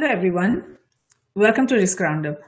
Hello, everyone. Welcome to Risk Roundup.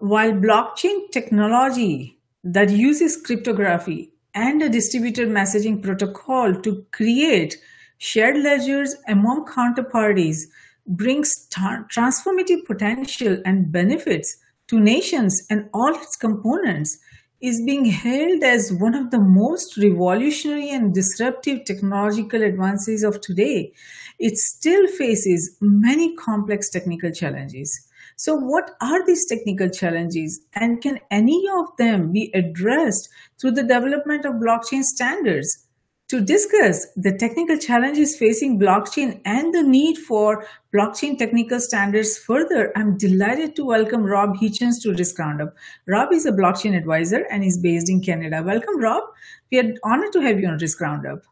While blockchain technology that uses cryptography and a distributed messaging protocol to create shared ledgers among counterparties brings transformative potential and benefits to nations and all its components, is being hailed as one of the most revolutionary and disruptive technological advances of today, it still faces many complex technical challenges. So, what are these technical challenges, and can any of them be addressed through the development of blockchain standards? To discuss the technical challenges facing blockchain and the need for blockchain technical standards further, I'm delighted to welcome Rob Hitchens to Risk Roundup. Rob is a blockchain advisor and is based in Canada. Welcome, Rob. We are honored to have you on Risk Roundup.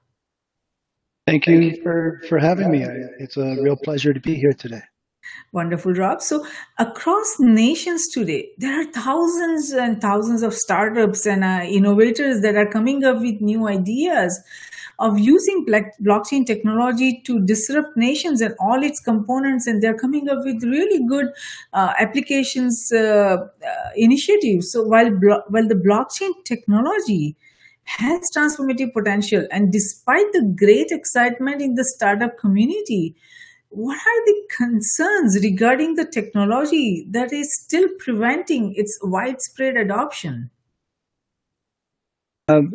Thank you for, for having me. It's a real pleasure to be here today. Wonderful, Rob. So, across nations today, there are thousands and thousands of startups and uh, innovators that are coming up with new ideas of using blockchain technology to disrupt nations and all its components. And they're coming up with really good uh, applications uh, uh initiatives. So, while, while the blockchain technology has transformative potential, and despite the great excitement in the startup community, what are the concerns regarding the technology that is still preventing its widespread adoption? Um,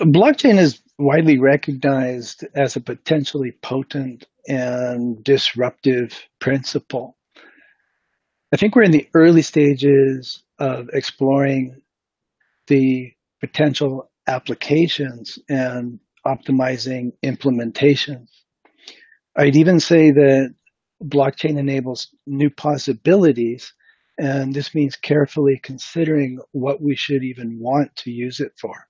blockchain is widely recognized as a potentially potent and disruptive principle. I think we're in the early stages of exploring the potential applications and optimizing implementations. I'd even say that blockchain enables new possibilities, and this means carefully considering what we should even want to use it for.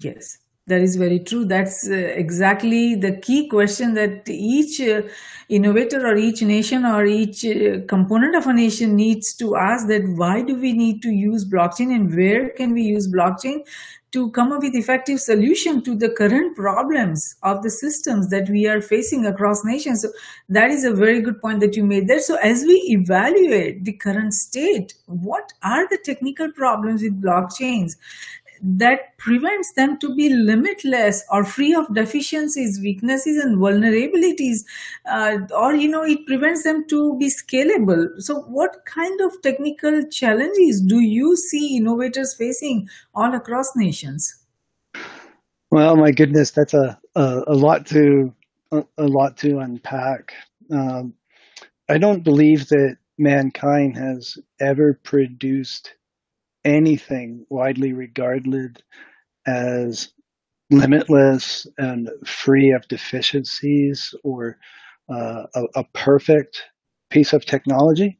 Yes, that is very true. That's uh, exactly the key question that each uh, innovator or each nation or each uh, component of a nation needs to ask that why do we need to use blockchain and where can we use blockchain to come up with effective solution to the current problems of the systems that we are facing across nations. So that is a very good point that you made there. So as we evaluate the current state, what are the technical problems with blockchains? That prevents them to be limitless or free of deficiencies weaknesses and vulnerabilities uh, or you know it prevents them to be scalable. So what kind of technical challenges do you see innovators facing all across nations? Well my goodness that's a a, a lot to a, a, lot to unpack. Um, i don't believe that mankind has ever produced anything widely regarded as limitless and free of deficiencies or uh, a, a perfect piece of technology.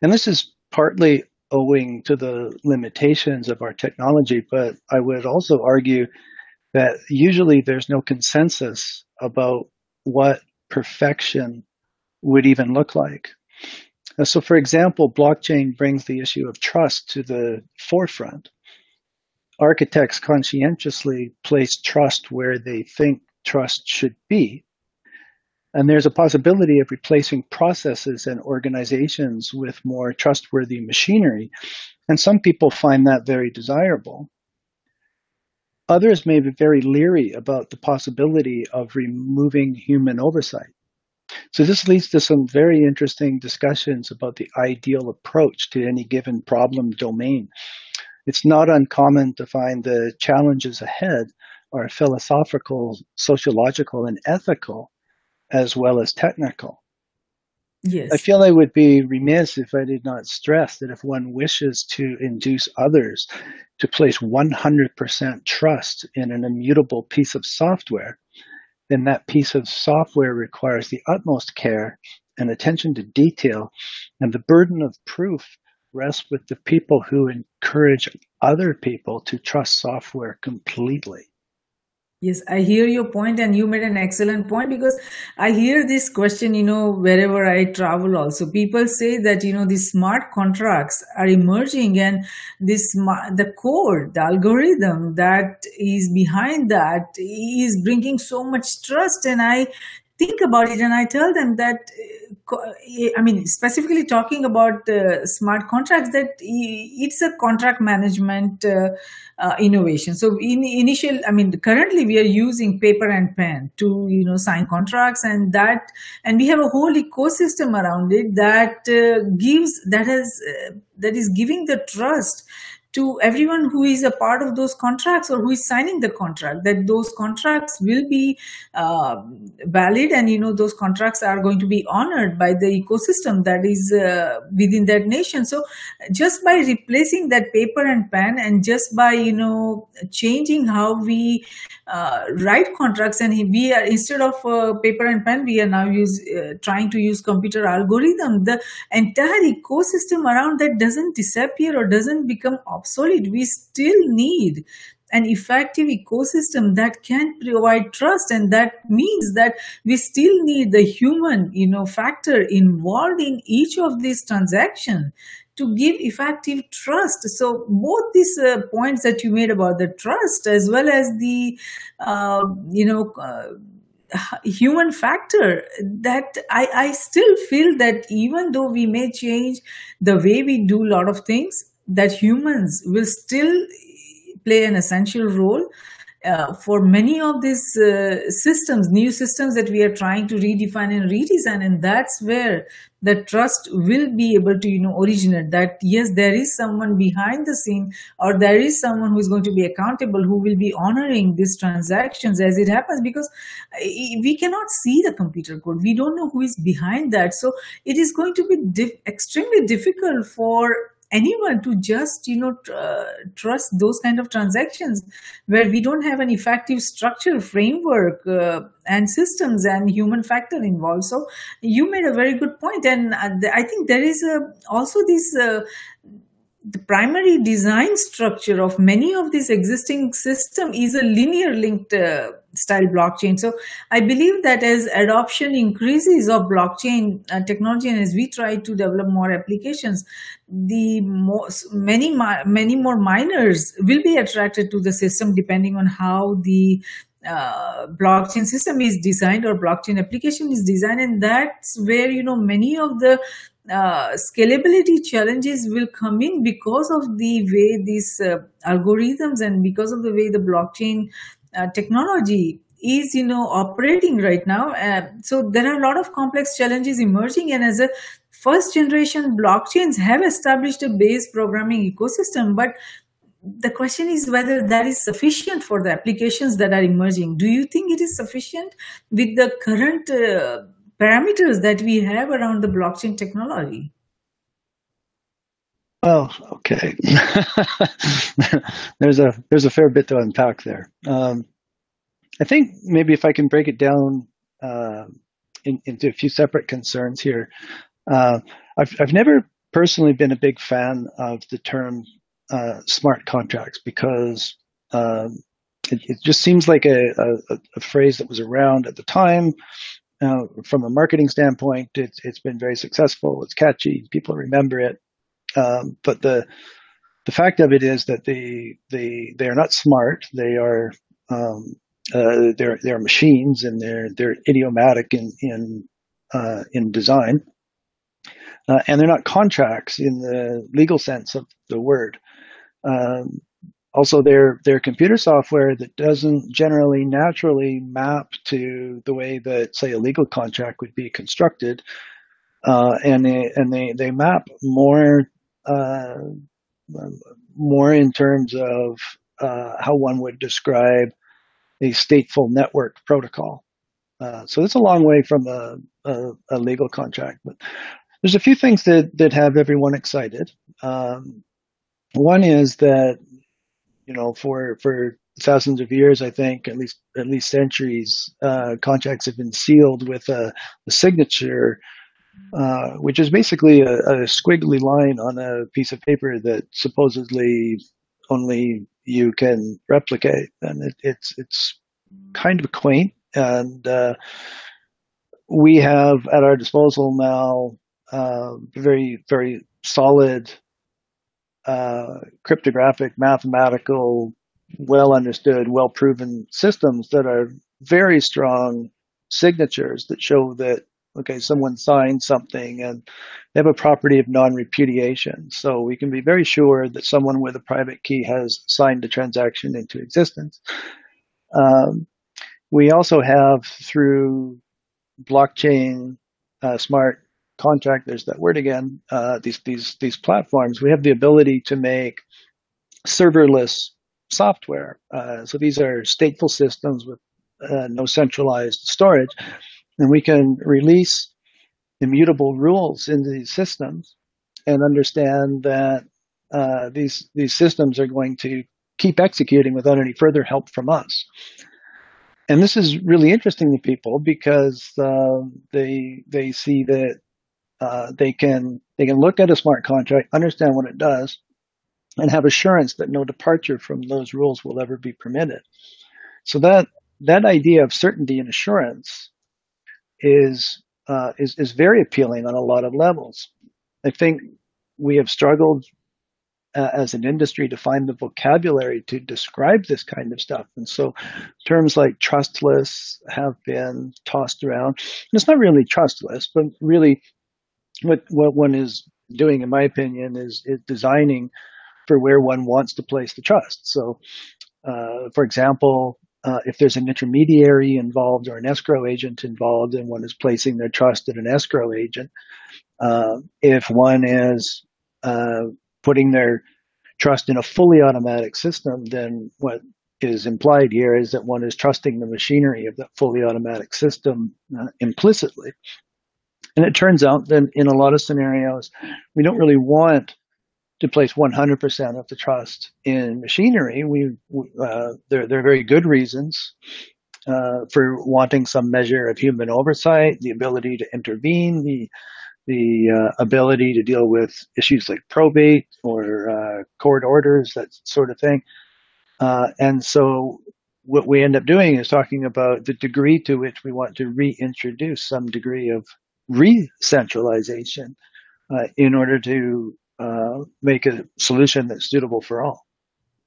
And this is partly owing to the limitations of our technology, but I would also argue that usually there's no consensus about what perfection would even look like. Uh, so, for example, blockchain brings the issue of trust to the forefront. Architects conscientiously place trust where they think trust should be. And there's a possibility of replacing processes and organizations with more trustworthy machinery. And some people find that very desirable. Others may be very leery about the possibility of removing human oversight. So this leads to some very interesting discussions about the ideal approach to any given problem domain. It's not uncommon to find the challenges ahead are philosophical, sociological, and ethical, as well as technical. Yes. I feel I would be remiss if I did not stress that if one wishes to induce others to place 100% trust in an immutable piece of software, then that piece of software requires the utmost care and attention to detail, and the burden of proof rests with the people who encourage other people to trust software completely. Yes, I hear your point, and you made an excellent point because I hear this question, you know, wherever I travel. Also, people say that you know these smart contracts are emerging, and this the code, the algorithm that is behind that is bringing so much trust. And I think about it and i tell them that I mean, specifically talking about uh, smart contracts, that it's a contract management uh, uh, innovation. So, in initial, I mean, currently we are using paper and pen to you know sign contracts, and that, and we have a whole ecosystem around it that uh, gives that has uh, that is giving the trust to everyone who is a part of those contracts or who is signing the contract that those contracts will be uh, valid and you know those contracts are going to be honored by the ecosystem that is uh, within that nation. So just by replacing that paper and pen and just by you know changing how we uh, write contracts and we are instead of uh, paper and pen we are now use uh, trying to use computer algorithm the entire ecosystem around that doesn't disappear or doesn't become obsolete we still need an effective ecosystem that can provide trust and that means that we still need the human you know factor involved in each of these transactions to give effective trust. So both these uh, points that you made about the trust as well as the, uh, you know, uh, human factor that I, I still feel that even though we may change the way we do a lot of things, that humans will still play an essential role uh, for many of these uh, systems, new systems that we are trying to redefine and redesign, and that's where the trust will be able to, you know, originate. That yes, there is someone behind the scene, or there is someone who is going to be accountable, who will be honoring these transactions as it happens, because we cannot see the computer code. We don't know who is behind that, so it is going to be extremely difficult for anyone to just you know tr- uh, trust those kind of transactions where we don't have an effective structure framework uh, and systems and human factor involved. So you made a very good point and uh, i think there is a, also this uh, the primary design structure of many of these existing system is a linear linked uh, style blockchain. So i believe that as adoption increases of blockchain uh, technology and as we try to develop more applications the most, many many more miners will be attracted to the system depending on how the uh, blockchain system is designed or blockchain application is designed. And that's where you know many of the uh, scalability challenges will come in because of the way these uh, algorithms and because of the way the blockchain uh, technology is you know operating right now. Uh, so there are a lot of complex challenges emerging. And as a first generation blockchains have established a base programming ecosystem but the question is whether that is sufficient for the applications that are emerging do you think it is sufficient with the current uh, parameters that we have around the blockchain technology? Well, okay. there's a there's a fair bit to unpack there. Um, I think maybe if I can break it down uh, in, into a few separate concerns here. Uh, I've I've never personally been a big fan of the term uh, smart contracts because um, it, it, just seems like a, a, a, phrase that was around at the time now, from a marketing standpoint, it's it's been very successful. It's catchy. People remember it. Um, but the the fact of it is that they they they are not smart. They are um, uh, they're they're machines and they're they're idiomatic in in uh, in design, uh, and they're not contracts in the legal sense of the word. Um, also they're, they're computer software that doesn't generally naturally map to the way that say a legal contract would be constructed uh, and they and they, they map more uh, more in terms of uh, how one would describe a stateful network protocol uh, so it's a long way from a, a, a, legal contract but there's a few things that, that have everyone excited. Um, one is that you know, for for thousands of years, I think, at least at least centuries, uh, contracts have been sealed with a, a signature, uh, which is basically a, a, squiggly line on a piece of paper that supposedly only you can replicate, and it, it's it's kind of quaint, and uh, we have at our disposal now uh, very very solid uh, cryptographic, mathematical, well understood, well proven systems that are very strong signatures that show that okay, someone signed something and they have a property of non-repudiation. So we can be very sure that someone with a private key has signed a transaction into existence. Um, we also have through blockchain uh, smart contract, there's that word again, uh, these, these, these platforms, we have the ability to make serverless software. Uh, so these are stateful systems with uh, no centralized storage and we can release immutable rules into these systems and understand that uh, these these systems are going to keep executing without any further help from us. And this is really interesting to people because uh, they they see that uh, they can they can look at a smart contract, understand what it does, and have assurance that no departure from those rules will ever be permitted. So that that idea of certainty and assurance is uh, is is very appealing on a lot of levels. I think we have struggled uh, as an industry to find the vocabulary to describe this kind of stuff, and so terms like trustless have been tossed around. And it's not really trustless, but really what what one is doing, in my opinion, is is designing for where one wants to place the trust. So, uh, for example, uh, if there's an intermediary involved or an escrow agent involved and one is placing their trust in an escrow agent, uh, if one is uh, putting their trust in a fully automatic system, then what is implied here is that one is trusting the machinery of that fully automatic system uh, implicitly. And it turns out that in a lot of scenarios, we don't really want to place 100% of the trust in machinery. We, uh, there, there are very good reasons uh, for wanting some measure of human oversight, the ability to intervene, the the uh, ability to deal with issues like probate or uh, court orders, that sort of thing. Uh, and so, what we end up doing is talking about the degree to which we want to reintroduce some degree of re-centralization uh, in order to uh, make a solution that's suitable for all.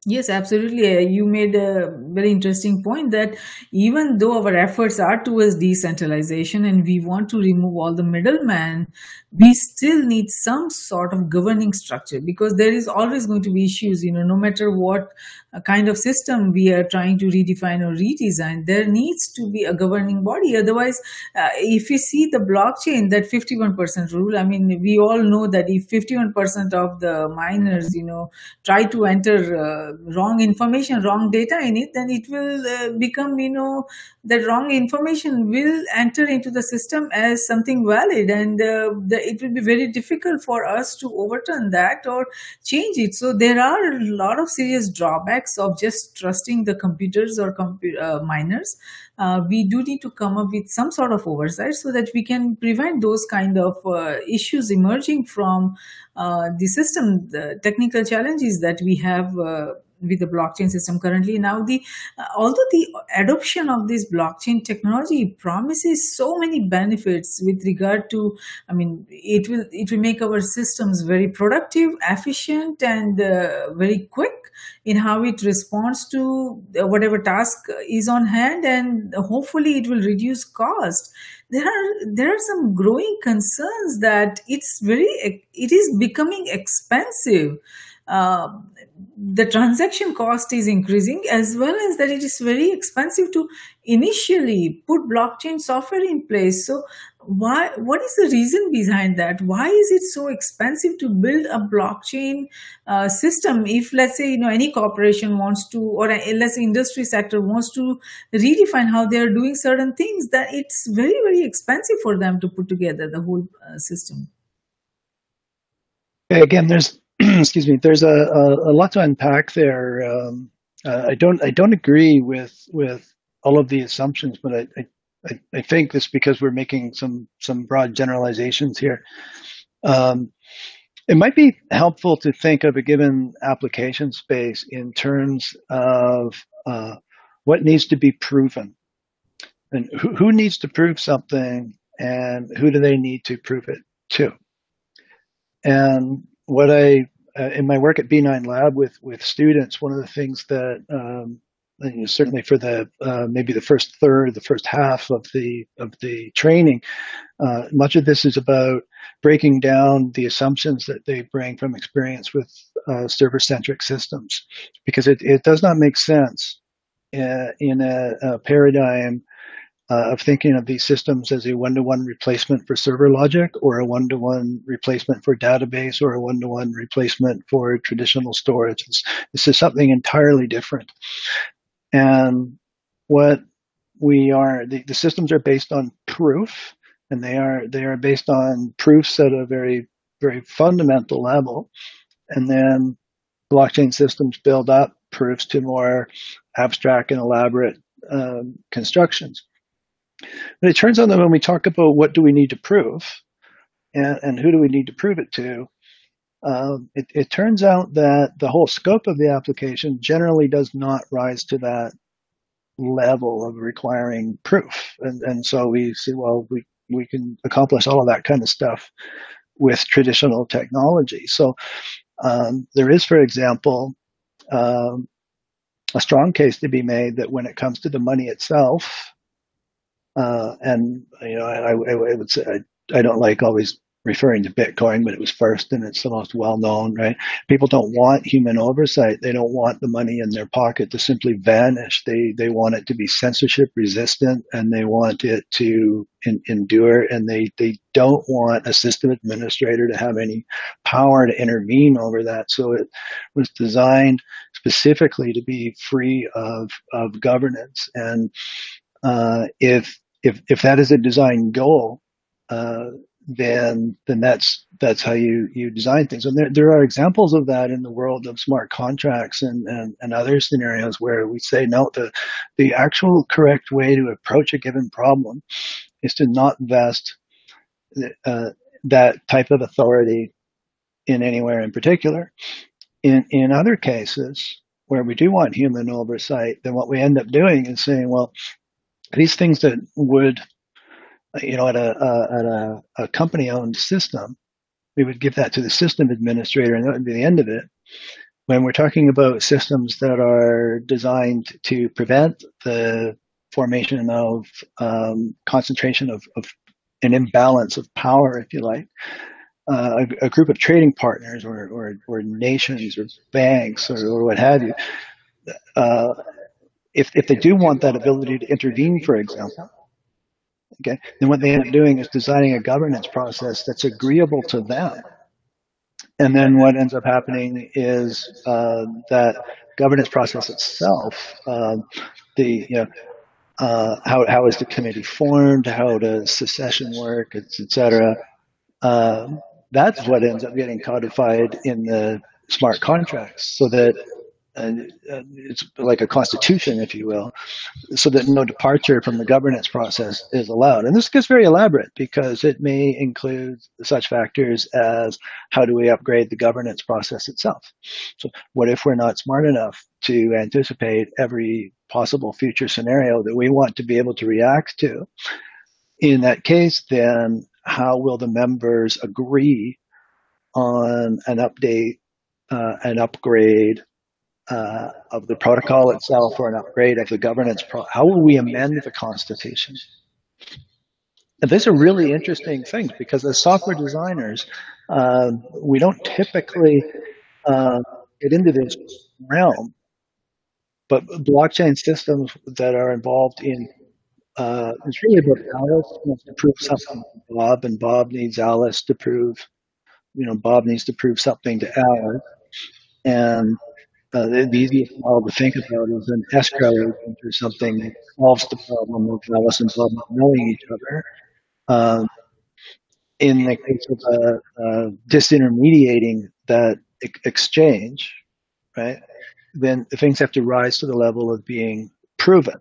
Yes, absolutely. Uh, you made a very interesting point that even though our efforts are towards decentralization and we want to remove all the middlemen, we still need some sort of governing structure because there is always going to be issues, you know, no matter what kind of system we are trying to redefine or redesign, there needs to be a governing body. Otherwise, uh, if you see the blockchain, that 51% rule, I mean, we all know that if 51% of the miners, you know, try to enter uh, wrong information, wrong data in it, then it will uh, become, you know, that wrong information will enter into the system as something valid and uh, the, it will be very difficult for us to overturn that or change it. So there are a lot of serious drawbacks of just trusting the computers or uh, miners. We do need to come up with some sort of oversight so that we can prevent those kind of issues emerging from uh, the system, the technical challenges that we have uh, with the blockchain system currently. Now the uh, although the adoption of this blockchain technology promises so many benefits with regard to i mean it will it will make our systems very productive efficient and uh, very quick in how it responds to whatever task is on hand and hopefully it will reduce cost. There are there are some growing concerns that it's very it is becoming expensive uh, the transaction cost is increasing as well as that it is very expensive to initially put blockchain software in place. So why what is the reason behind that? Why is it so expensive to build a blockchain uh, system if let's say you know any corporation wants to or a, let's say industry sector wants to redefine how they are doing certain things that it's very very expensive for them to put together the whole uh, system? Again there's excuse me, there's a, a, a, lot to unpack there. Um, uh, I don't I don't agree with with all of the assumptions, but I, I, I think this because we're making some some broad generalizations here. Um, it might be helpful to think of a given application space in terms of uh, what needs to be proven, and who, who needs to prove something, and who do they need to prove it to. And what I uh, in my work at B9 Lab with with students, one of the things that um, you know, certainly for the uh, maybe the first third, the first half of the of the training, uh, much of this is about breaking down the assumptions that they bring from experience with uh, server-centric systems, because it, it does not make sense in, uh, in a, a paradigm uh, of thinking of these systems as a one-to-one replacement for server logic or a one-to-one replacement for database or a one-to-one replacement for traditional storage. This, this is something entirely different. And what we are, the, the systems are based on proof and they are, they are based on proofs at a very, very fundamental level. And then blockchain systems build up proofs to more abstract and elaborate um, constructions. But it turns out that when we talk about what do we need to prove and, and who do we need to prove it to, um, it, it, turns out that the whole scope of the application generally does not rise to that level of requiring proof. And, and so we see, well, we, we can accomplish all of that kind of stuff with traditional technology. So um, there is, for example, um, a strong case to be made that when it comes to the money itself, uh, and you know, I, I, would say I, I don't like always referring to Bitcoin, but it was first and it's the most well known, right? People don't want human oversight. They don't want the money in their pocket to simply vanish. They, they want it to be censorship resistant and they want it to in, endure and they, they don't want a system administrator to have any power to intervene over that. So it was designed specifically to be free of, of governance. And, uh, if if if that is a design goal, uh, then then that's that's how you you design things. And there there are examples of that in the world of smart contracts and and, and other scenarios where we say no, the the actual correct way to approach a given problem is to not vest uh, that type of authority in anywhere in particular. In in other cases where we do want human oversight, then what we end up doing is saying, well, these things that would, you know, at a, at a, a company owned system, we would give that to the system administrator and that would be the end of it. When we're talking about systems that are designed to prevent the formation of um, concentration of, of, an imbalance of power, if you like, uh, a, a, group of trading partners or, or, or nations or banks or, or, what have you, uh, if, if they do want that ability to intervene, for example, okay, then what they end up doing is designing a governance process that's agreeable to them. And then what ends up happening is uh, that governance process itself, um, the you know, uh, how how is the committee formed, how does secession work, etc. Um, that's what ends up getting codified in the smart contracts, so that and it's like a constitution, if you will, so that no departure from the governance process is allowed. And this gets very elaborate because it may include such factors as how do we upgrade the governance process itself? So what if we're not smart enough to anticipate every possible future scenario that we want to be able to react to? In that case, then how will the members agree on an update, uh, an upgrade, uh, of the protocol itself or an upgrade of the governance. How will we amend the Constitution? And these are really interesting things because as software designers, uh, we don't typically uh, get into this realm. But blockchain systems that are involved in uh, it's really about Alice wants to prove something to Bob, and Bob needs Alice to prove, you know, Bob needs to prove something to Alice, and uh, the, easiest model to think about is an escrow agent or something that solves the problem of Alice and Bob not knowing each other. Um, in the case of uh, uh, disintermediating that e- exchange, right, then things have to rise to the level of being proven.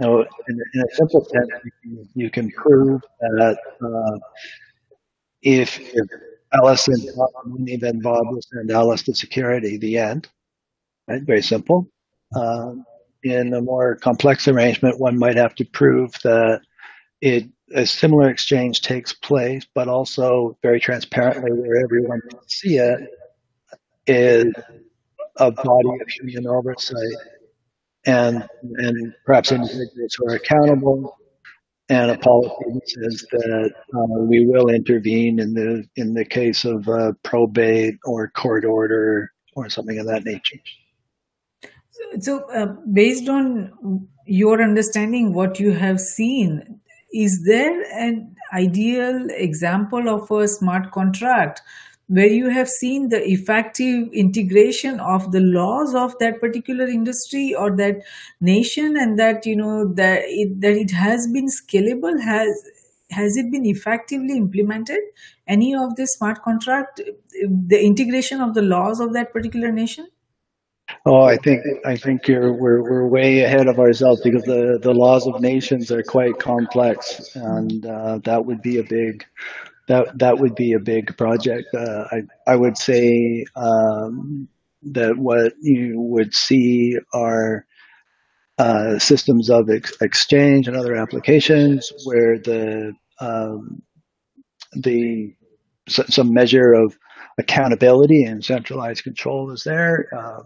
Now, in, in a simple sense, you can, you can prove that uh, if, if Alice and Bob money, then Bob will send Alice to security. The end. Right? Very simple. Um, in a more complex arrangement, one might have to prove that it a similar exchange takes place, but also very transparently, where everyone can see it, is a body of human oversight and and perhaps individuals who are accountable, and a policy that says that uh, we will intervene in the in the case of uh, probate or court order or something of that nature. So, uh, based on your understanding, what you have seen, is there an ideal example of a smart contract where you have seen the effective integration of the laws of that particular industry or that nation and that you know that it, that it has been scalable has has it been effectively implemented? Any of this smart contract the integration of the laws of that particular nation? Oh, I think I think we're we're way ahead of ourselves because the the laws of nations are quite complex, and uh, that would be a big that that would be a big project. Uh, I I would say um, that what you would see are uh, systems of ex- exchange and other applications where the um, the some measure of accountability and centralized control is there. Um,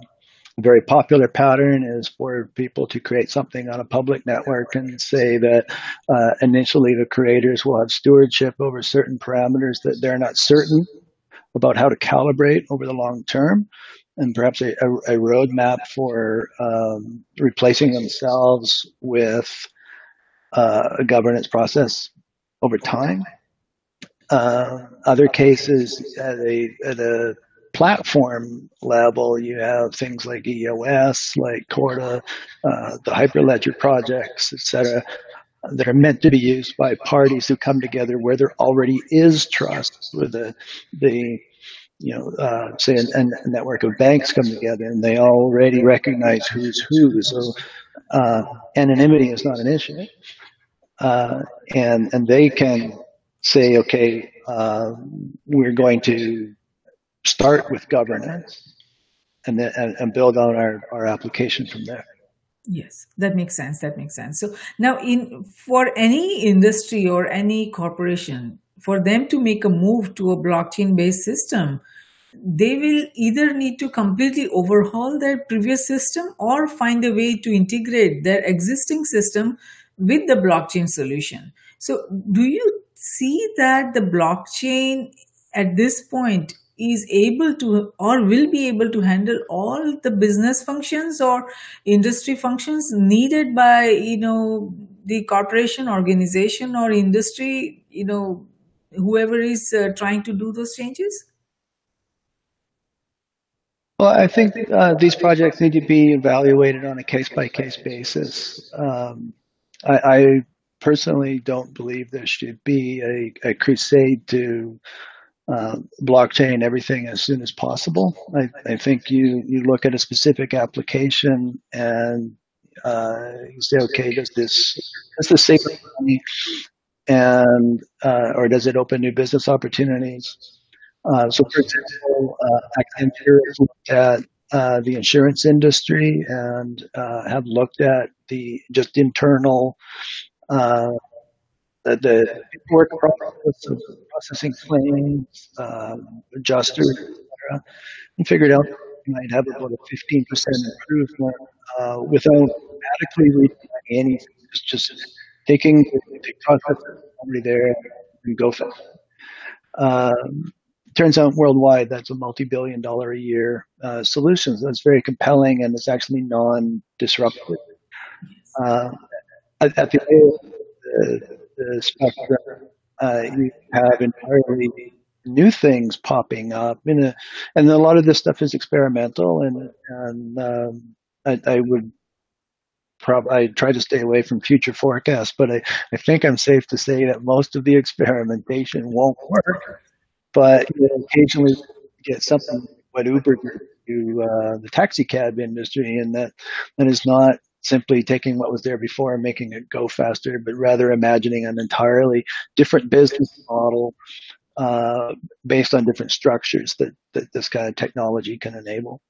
very popular pattern is for people to create something on a public network and say that uh, initially the creators will have stewardship over certain parameters that they're not certain about how to calibrate over the long term and perhaps a, a, a roadmap for um, replacing themselves with uh, a governance process over time. Uh, other cases a, at a platform level, you have things like EOS, like Corda, uh, the Hyperledger projects, etc., that are meant to be used by parties who come together where there already is trust, where the the you know, uh, say a, a, network of banks come together and they already recognize who's who. So uh, anonymity is not an issue, uh, and and they can say, okay, uh, we're going to start with governance and then and, and build on our, our application from there. Yes that makes sense that makes sense. So now in for any industry or any corporation for them to make a move to a blockchain based system they will either need to completely overhaul their previous system or find a way to integrate their existing system with the blockchain solution. So do you see that the blockchain at this point is able to or will be able to handle all the business functions or industry functions needed by you know the corporation organization or industry you know whoever is uh, trying to do those changes? Well i think uh, these projects need to be evaluated on a case-by-case basis. Um, I, I, personally don't believe there should be a, a crusade to uh, blockchain everything as soon as possible. I, I, think you, you look at a specific application and uh, you say, okay, does this does this save money, and uh, or does it open new business opportunities? Uh, so, for example, uh, Accenture looked at uh, the insurance industry and have looked at the just internal the, the work process of processing claims, um, adjusters, etc., and figured out you might have about a 15% improvement uh, without radically redesigning anything. It's just taking the process already there and go fast. Um, turns out worldwide that's a multi-billion dollar a year uh, solution. So that's very compelling and it's actually non-disruptive. Uh, at, at the, the the spectrum, uh, you have entirely new things popping up. And a lot of this stuff is experimental, and, and um, I, I, would probably try to stay away from future forecasts, but I, I think I'm safe to say that most of the experimentation won't work. But you know, occasionally get something what Uber did to uh, the taxi cab industry, and that that is not simply taking what was there before and making it go faster, but rather imagining an entirely different business model uh, based on different structures that, that this kind of technology can enable.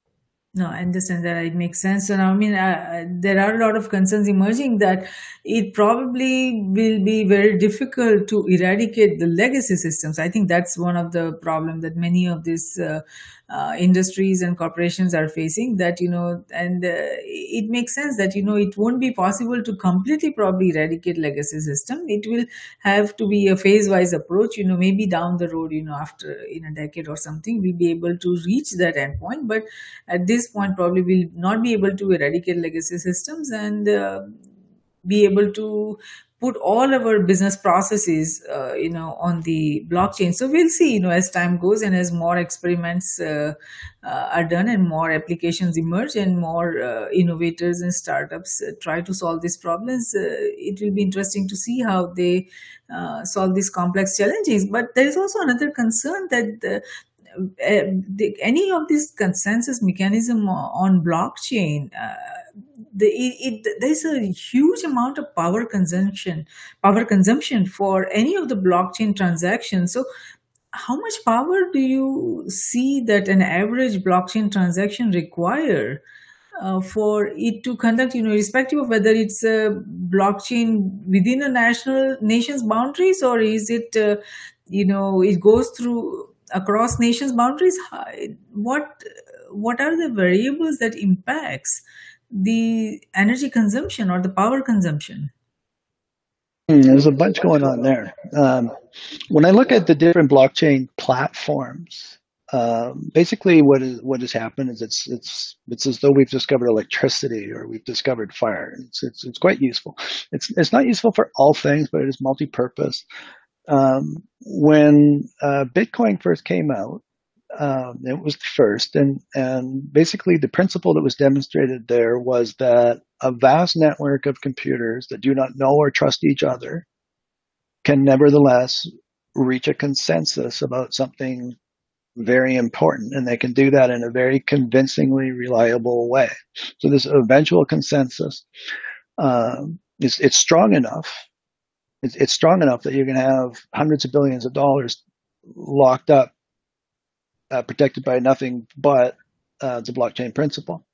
No, I understand that it makes sense. And I mean, uh, there are a lot of concerns emerging that it probably will be very difficult to eradicate the legacy systems. I think that's one of the problem that many of these uh, uh, industries and corporations are facing that you know and uh, it makes sense that you know it won't be possible to completely probably eradicate legacy system it will have to be a phase wise approach you know maybe down the road you know after in a decade or something we'll be able to reach that endpoint but at this point probably we'll not be able to eradicate legacy systems and uh, be able to put all our business processes uh, you know on the blockchain. So we'll see you know as time goes and as more experiments uh, uh, are done and more applications emerge and more uh, innovators and startups uh, try to solve these problems it will be interesting to see how they solve these complex challenges. But there is also another concern that the, any of these consensus mechanism on blockchain the, it, it, there's a huge amount of power consumption power consumption for any of the blockchain transactions. So how much power do you see that an average blockchain transaction require uh, for it to conduct you know irrespective of whether it's a blockchain within a national nation's boundaries or is it uh, you know it goes through across nations boundaries what what are the variables that impacts the energy consumption or the power consumption? Hmm, there's a bunch going on there. Um, when I look at the different blockchain platforms, um, basically what is what has happened is it's it's it's as though we've discovered electricity or we've discovered fire. It's it's, it's quite useful. It's it's not useful for all things, but it is multi-purpose. Um, when uh, Bitcoin first came out, um, it was the first, and and basically the principle that was demonstrated there was that a vast network of computers that do not know or trust each other can nevertheless reach a consensus about something very important, and they can do that in a very convincingly reliable way. So this eventual consensus um, is it's strong enough. It's, it's strong enough that you're going to have hundreds of billions of dollars locked up uh, protected by nothing but uh, the blockchain principle.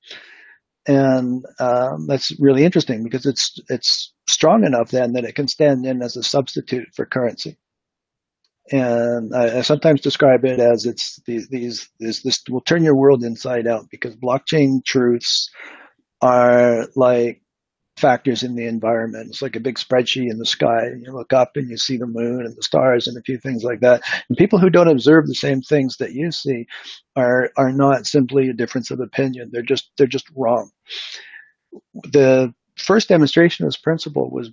And um, that's really interesting because it's it's strong enough then that it can stand in as a substitute for currency. And I, I sometimes describe it as it's these, these this this will turn your world inside out because blockchain truths are like factors in the environment. It's like a big spreadsheet in the sky. You look up and you see the moon and the stars and a few things like that. And people who don't observe the same things that you see are are not simply a difference of opinion. They're just they're just wrong. The first demonstration of this principle was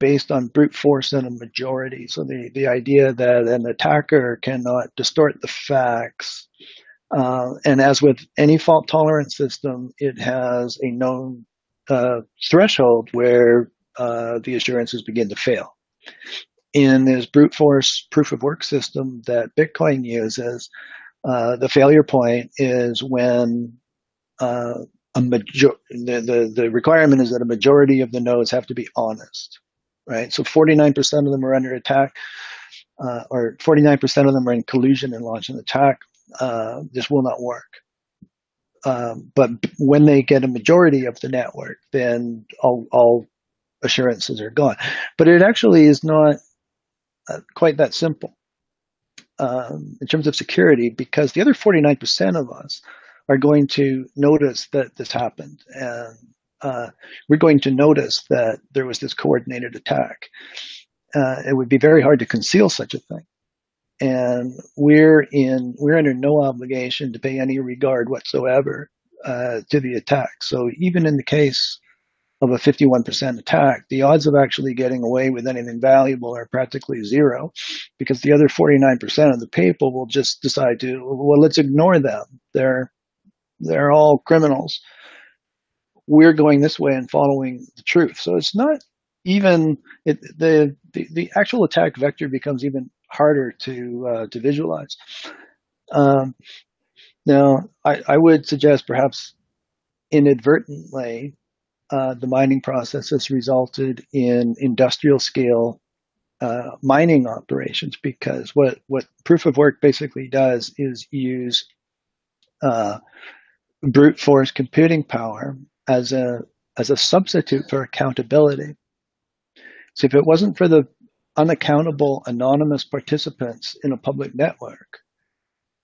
based on brute force and a majority. So the, the idea that an attacker cannot distort the facts uh, and as with any fault tolerant system, it has a known uh, threshold where uh, the assurances begin to fail. In this brute force proof of work system that Bitcoin uses, uh, the failure point is when uh, a major the, the, the requirement is that a majority of the nodes have to be honest, right? So 49% of them are under attack, uh, or 49% of them are in collusion and launch an attack. This will not work. Um, but when they get a majority of the network, then all, all assurances are gone. But it actually is not uh, quite that simple um, in terms of security because the other 49% of us are going to notice that this happened and uh, we're going to notice that there was this coordinated attack. Uh, it would be very hard to conceal such a thing and we're in we're under no obligation to pay any regard whatsoever uh, to the attack. So even in the case of a 51% attack, the odds of actually getting away with anything valuable are practically zero because the other 49% of the people will just decide to, well, let's ignore them. They're, they're all criminals. We're going this way and following the truth. So it's not even it, the, the, the actual attack vector becomes even harder to uh, to visualize. Um, now, I, I, would suggest perhaps inadvertently uh, the mining process has resulted in industrial scale uh, mining operations because what what proof of work basically does is use uh, brute force computing power as a as a substitute for accountability. So if it wasn't for the unaccountable anonymous participants in a public network,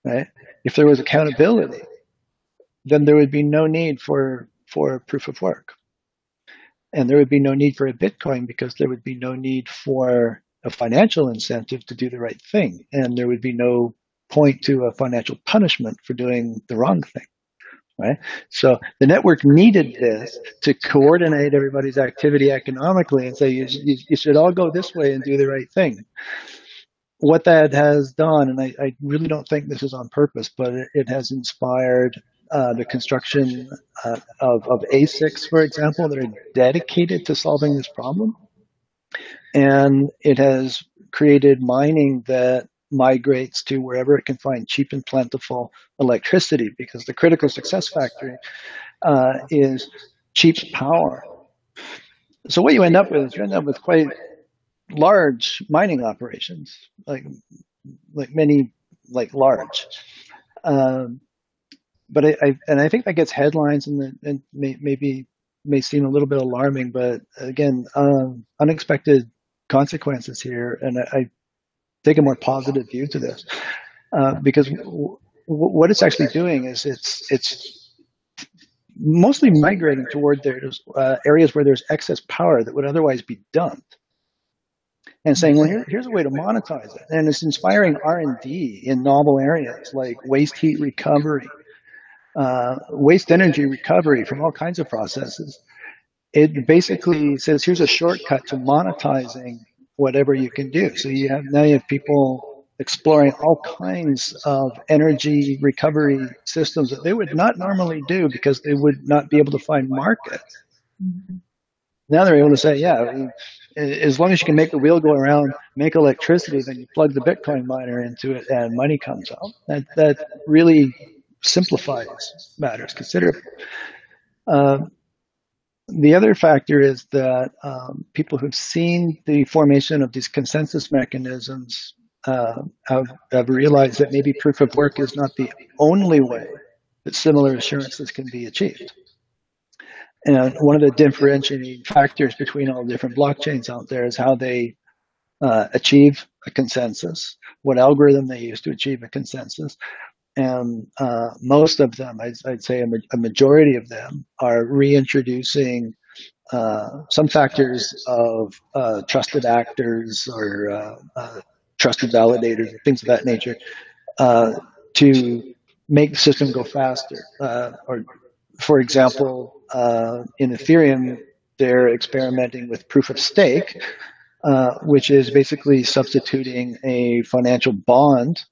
right? If there was accountability, then there would be no need for for proof of work, and there would be no need for a Bitcoin because there would be no need for a financial incentive to do the right thing, and there would be no point to a financial punishment for doing the wrong thing right? So the network needed this to coordinate everybody's activity economically and say you, you, you, should all go this way and do the right thing. What that has done, and I, I really don't think this is on purpose, but it, it has inspired uh, the construction uh, of, of ASICs, for example, that are dedicated to solving this problem. And it has created mining that migrates to wherever it can find cheap and plentiful electricity because the critical success factor uh, is cheap power. So what you end up with is you end up with quite large mining operations, like like many like large. Um, but I, I, and I think that gets headlines and, and may, maybe may seem a little bit alarming, but again, um, unexpected consequences here, and I take a more positive view to this. Uh, because w- what it's actually doing is it's it's mostly migrating toward those uh, areas where there's excess power that would otherwise be dumped. And saying well here, here's a way to monetize it. And it's inspiring r&d in novel areas like waste heat recovery uh, waste energy recovery from all kinds of processes. It basically says here's a shortcut to monetizing whatever you can do. So you have now you have people exploring all kinds of energy recovery systems that they would not normally do because they would not be able to find market. Mm-hmm. Now they're able to say, yeah, as long as you can make the wheel go around, make electricity, then you plug the Bitcoin miner into it and money comes out. That that really simplifies matters considerably. Uh, the other factor is that um, people who've seen the formation of these consensus mechanisms uh, have, have realized that maybe proof of work is not the only way that similar assurances can be achieved. And one of the differentiating factors between all the different blockchains out there is how they uh, achieve a consensus, what algorithm they use to achieve a consensus, and uh, most of them, I'd, I'd say a, a, majority of them, are reintroducing uh, some factors of uh, trusted actors or uh, uh, trusted validators, things of that nature, uh, to make the system go faster. or, for example, in Ethereum, they're experimenting with proof of stake, which is basically substituting a financial bond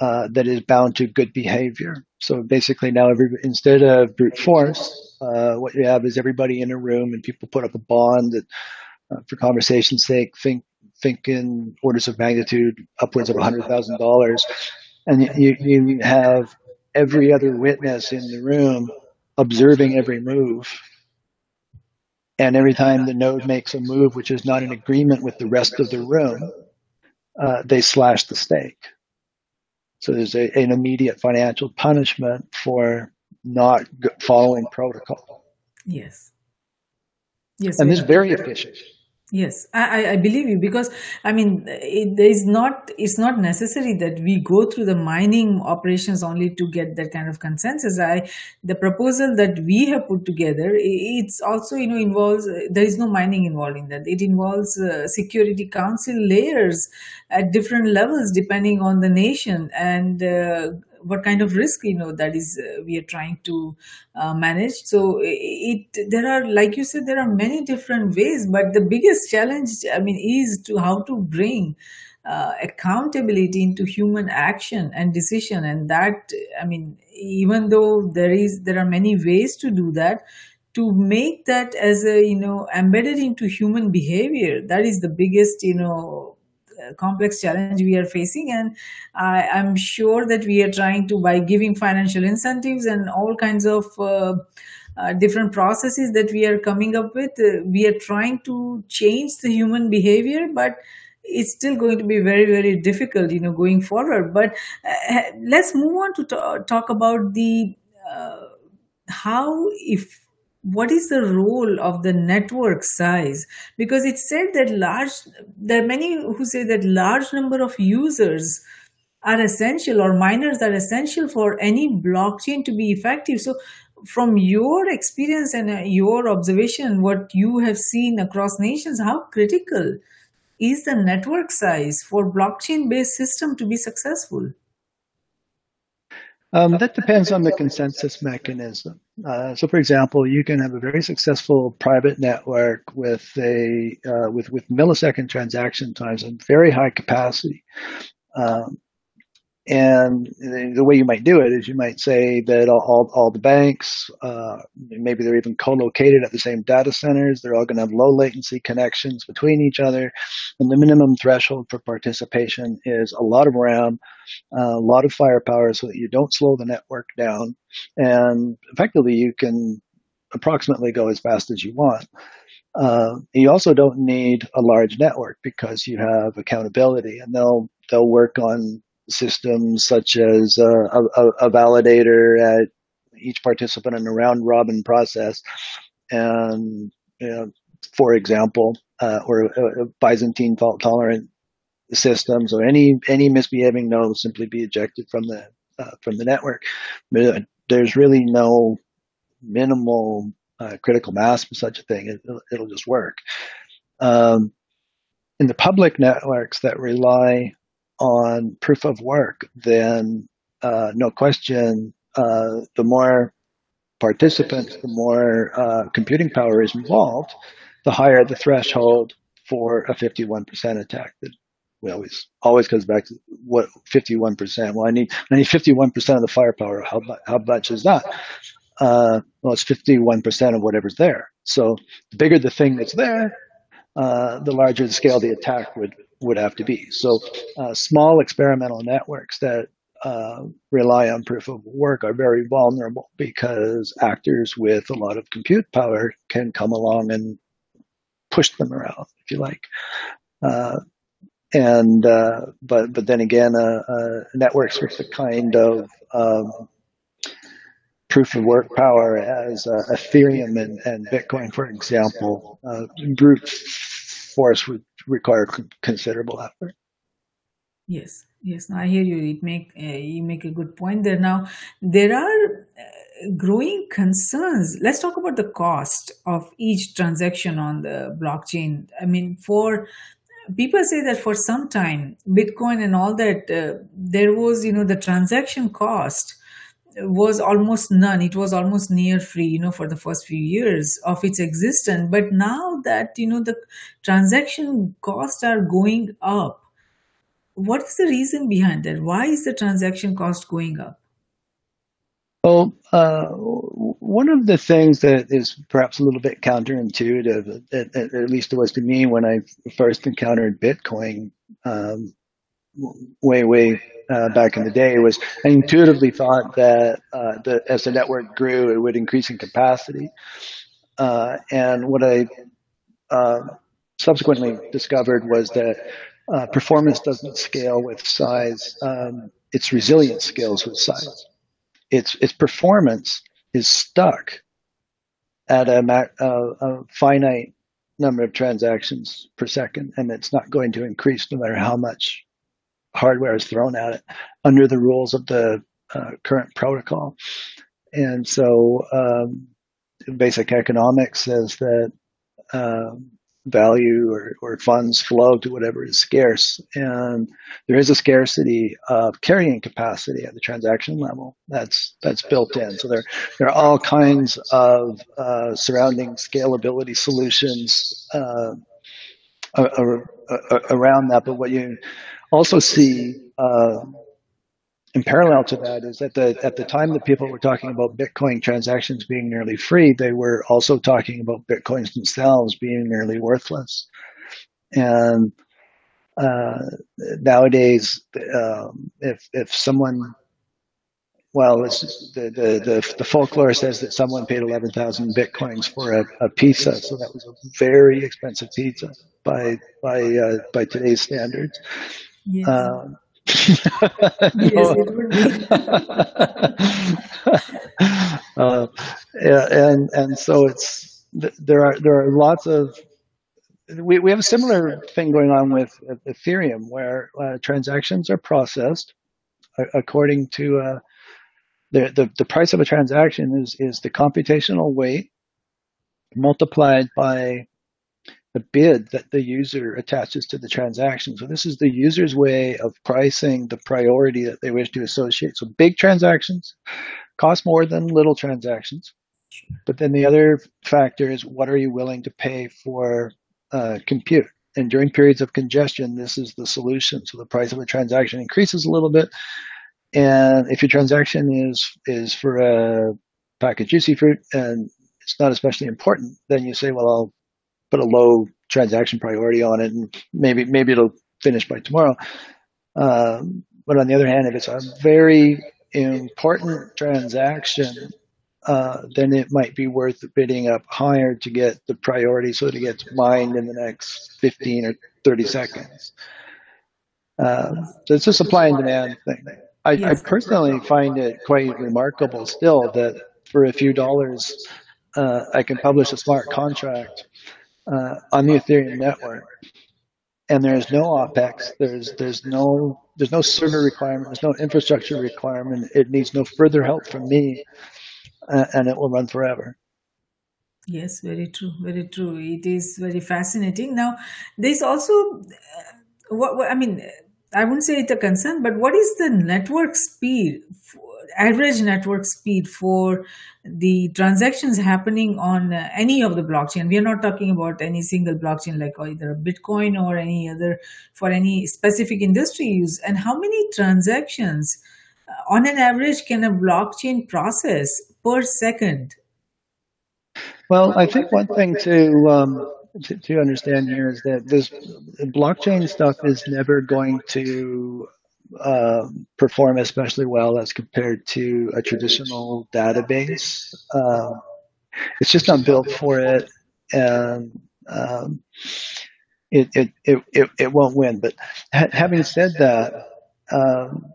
uh, that is bound to good behavior. So basically, now every, instead of brute force, uh, what you have is everybody in a room and people put up a bond that, uh, for conversation's sake, think think in orders of magnitude upwards of hundred thousand dollars, and you, you have every other witness in the room observing every move. And every time the node makes a move which is not in agreement with the rest of the room, uh, they slash the stake. So there's a, an immediate financial punishment for not following protocol. Yes. Yes. And this is very efficient. Yes, I, I believe you because I mean it is not it's not necessary that we go through the mining operations only to get that kind of consensus. I the proposal that we have put together it's also you know involves there is no mining involved in that. It involves uh, security council layers at different levels depending on the nation and uh, what kind of risk you know that is uh, we are trying to uh, manage. So it there are like you said there are many different ways but the biggest challenge i mean is to how to bring uh, accountability into human action and decision. And that i mean even though there is there are many ways to do that to make that as a you know embedded into human behavior that is the biggest you know complex challenge we are facing and I, am sure that we are trying to by giving financial incentives and all kinds of uh, uh, different processes that we are coming up with uh, we are trying to change the human behavior but it's still going to be very very difficult you know going forward. But uh, let's move on to t- talk about the uh, how if what is the role of the network size because it said that large there are many who say that large number of users are essential or miners are essential for any blockchain to be effective. So, from your experience and uh, your observation, what you have seen across nations, how critical is the network size for blockchain based system to be successful? Um, that depends on the consensus mechanism. Uh, so, for example, you can have a very successful private network with a uh, with with millisecond transaction times and very high capacity. Um, and the way you might do it is you might say that all, all the banks, uh, maybe they're even co-located at the same data centers. They're all going to have low latency connections between each other. And the minimum threshold for participation is a lot of RAM, uh, a lot of firepower so that you don't slow the network down. And effectively you can approximately go as fast as you want. Uh, you also don't need a large network because you have accountability and they'll, they'll work on systems such as a, a, a validator at each participant in a round robin process. And, you know, for example, uh, or a, a Byzantine fault tolerant systems, or any, any misbehaving node will simply be ejected from the, uh, from the network. There's really no minimal uh, critical mass for such a thing. It, will just work. Um, in the public networks that rely on proof of work, then uh, no question, uh, the more participants, the more uh, computing power is involved, the higher the threshold for a 51% attack. That we always always comes back to what 51%. Well, I need I need 51% of the firepower. How how much is that? Uh, well, it's 51% of whatever's there. So the bigger the thing that's there, uh, the larger the scale the attack would would have to be. So uh, small experimental networks that uh, rely on proof of work are very vulnerable because actors with a lot of compute power can come along and push them around, if you like. Uh, and uh, but but then again, uh, uh, networks with the kind of um, proof of work power as Ethereum and, and Bitcoin, for example, brute force would require considerable effort. Yes, yes, I hear you. It make uh, you make a good point there. Now there are uh, growing concerns. Let's talk about the cost of each transaction on the blockchain. I mean, for people say that for some time, Bitcoin and all that, uh, there was you know the transaction cost was almost none. It was almost near free, you know, for the first few years of its existence. But now that, you know, the transaction costs are going up, what is the reason behind that? Why is the transaction cost going up? Well, uh, one of the things that is perhaps a little bit counterintuitive, at, at, least it was to me when I first encountered Bitcoin um, way, way uh, back in the day was I intuitively thought that uh, as the network grew, it would increase in capacity. Uh, and what I uh, subsequently discovered was that uh, performance doesn't scale with size; um, its resilience scales with size. Its its performance is stuck at a, a, a finite number of transactions per second, and it's not going to increase no matter how much hardware is thrown at it under the rules of the uh, current protocol. And so, um, basic economics says that uh, value or, or funds flow to whatever is scarce. And there is a scarcity of carrying capacity at the transaction level. That's that's built in. So there there are all kinds of uh, surrounding scalability solutions uh, around that. But what you also see uh, in parallel to that is that the at the time that people were talking about Bitcoin transactions being nearly free, they were also talking about Bitcoins themselves being nearly worthless. And uh, nowadays, um, if if someone well, the, the, the, the, folklore says that someone paid 11,000 bitcoins for a, a, pizza. So that was a very expensive pizza by, by, uh, by today's standards. Yes. Um, yes, uh, and and so it's there are there are lots of we, we have a similar thing going on with Ethereum where uh, transactions are processed according to uh, the, the the price of a transaction is is the computational weight multiplied by the bid that the user attaches to the transaction. So this is the user's way of pricing the priority that they wish to associate. So big transactions cost more than little transactions. But then the other factor is what are you willing to pay for uh, compute? And during periods of congestion, this is the solution. So the price of a transaction increases a little bit. And if your transaction is is for a pack of juicy fruit and it's not especially important, then you say, well, I'll put a low transaction priority on it, and maybe maybe it'll finish by tomorrow. Um, but on the other hand, if it's a very important transaction, uh, then it might be worth bidding up higher to get the priority so that it gets mined in the next 15 or 30 seconds. Um, so it's a supply and demand thing. I, I, personally find it quite remarkable still that for a few dollars, uh, I can publish a smart contract uh, on the Ethereum network, and there's no OPEX. There's there's no there's no server requirement. There's no infrastructure requirement. It needs no further help from me, uh, and it will run forever. Yes, very true, very true. It is very fascinating. Now, there's also uh, what, what I mean. I wouldn't say it's a concern, but what is the network speed average network speed for the transactions happening on uh, any of the blockchain. We are not talking about any single blockchain like either Bitcoin or any other for any specific industry use. And how many transactions uh, on an average can a blockchain process per second? Well, I think one thing to um, to, to, understand here is that this blockchain stuff is never going to uh, perform especially well as compared to a traditional database. Uh, it's just not built for it, and um, it, it, it, it, it won't win. But ha- having said that, um,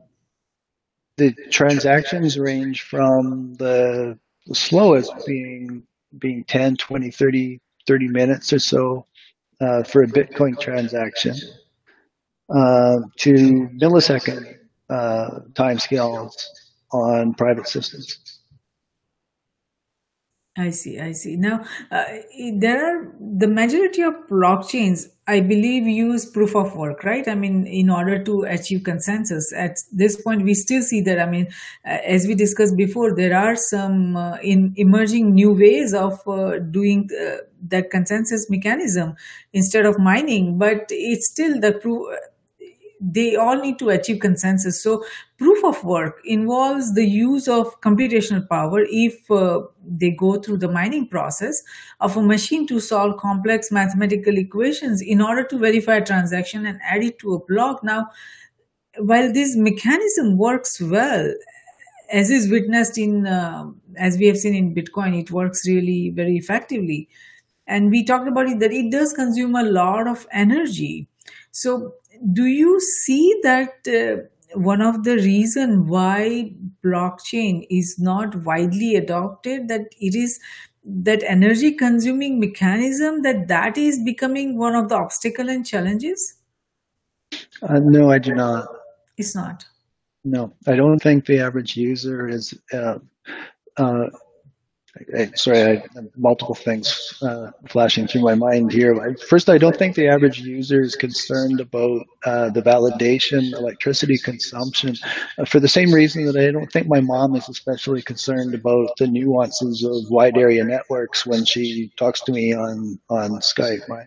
the transactions range from the, the slowest being being 10, 20, 30, 30 minutes or so uh, for a Bitcoin transaction uh, to millisecond uh, timescales on private systems. I see, I see. Now, uh, there are the majority of blockchains, I believe, use proof of work, right? I mean, in order to achieve consensus. At this point, we still see that. I mean, uh, as we discussed before, there are some uh, in emerging new ways of uh, doing uh, that consensus mechanism instead of mining, but it's still the proof they all need to achieve consensus. So proof of work involves the use of computational power if uh, they go through the mining process of a machine to solve complex mathematical equations in order to verify a transaction and add it to a block. Now, while this mechanism works well, as is witnessed in, uh, as we have seen in Bitcoin, it works really very effectively. And we talked about it that it does consume a lot of energy. So do you see that uh, one of the reason why blockchain is not widely adopted that it is that energy consuming mechanism that that is becoming one of the obstacle and challenges? Uh, no i do not. It's not? No i don't think the average user is uh, uh, sorry, I have multiple things uh, flashing through my mind here. First, I don't think the average user is concerned about uh, the validation, electricity consumption, uh, for the same reason that I don't think my mom is especially concerned about the nuances of wide area networks when she talks to me on on Skype. My,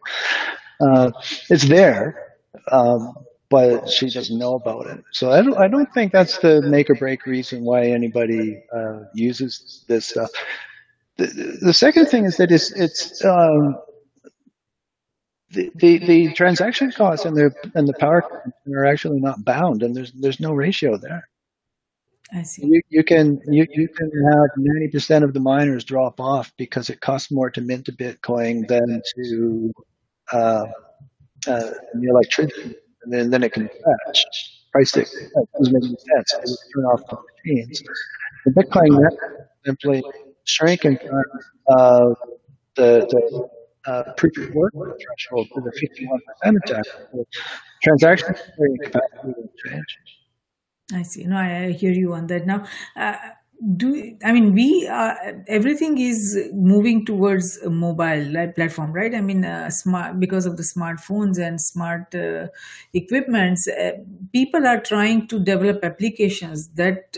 uh, it's there. Um, but she doesn't know about it. So I don't, I don't think that's the make or break reason why anybody uh, uses this stuff the, the second thing is that it's, it's um, the, the, the transaction costs and the and the power are actually not bound, and there's there's no ratio there. I see. You, you can you, you can have ninety percent of the miners drop off because it costs more to mint a Bitcoin than to uh, uh, the electricity, and then, then it can fetch. Price it doesn't make sense. It turn off the machines. The Bitcoin network simply shrink in front of the, the uh, proof of work threshold to the 51% attack. Transaction capacity will change. I see. No, I hear you on that. Now, uh, do I mean we uh, everything is moving towards a mobile platform, right? I mean, uh, smart because of the smartphones and smart uh, equipments, uh, people are trying to develop applications that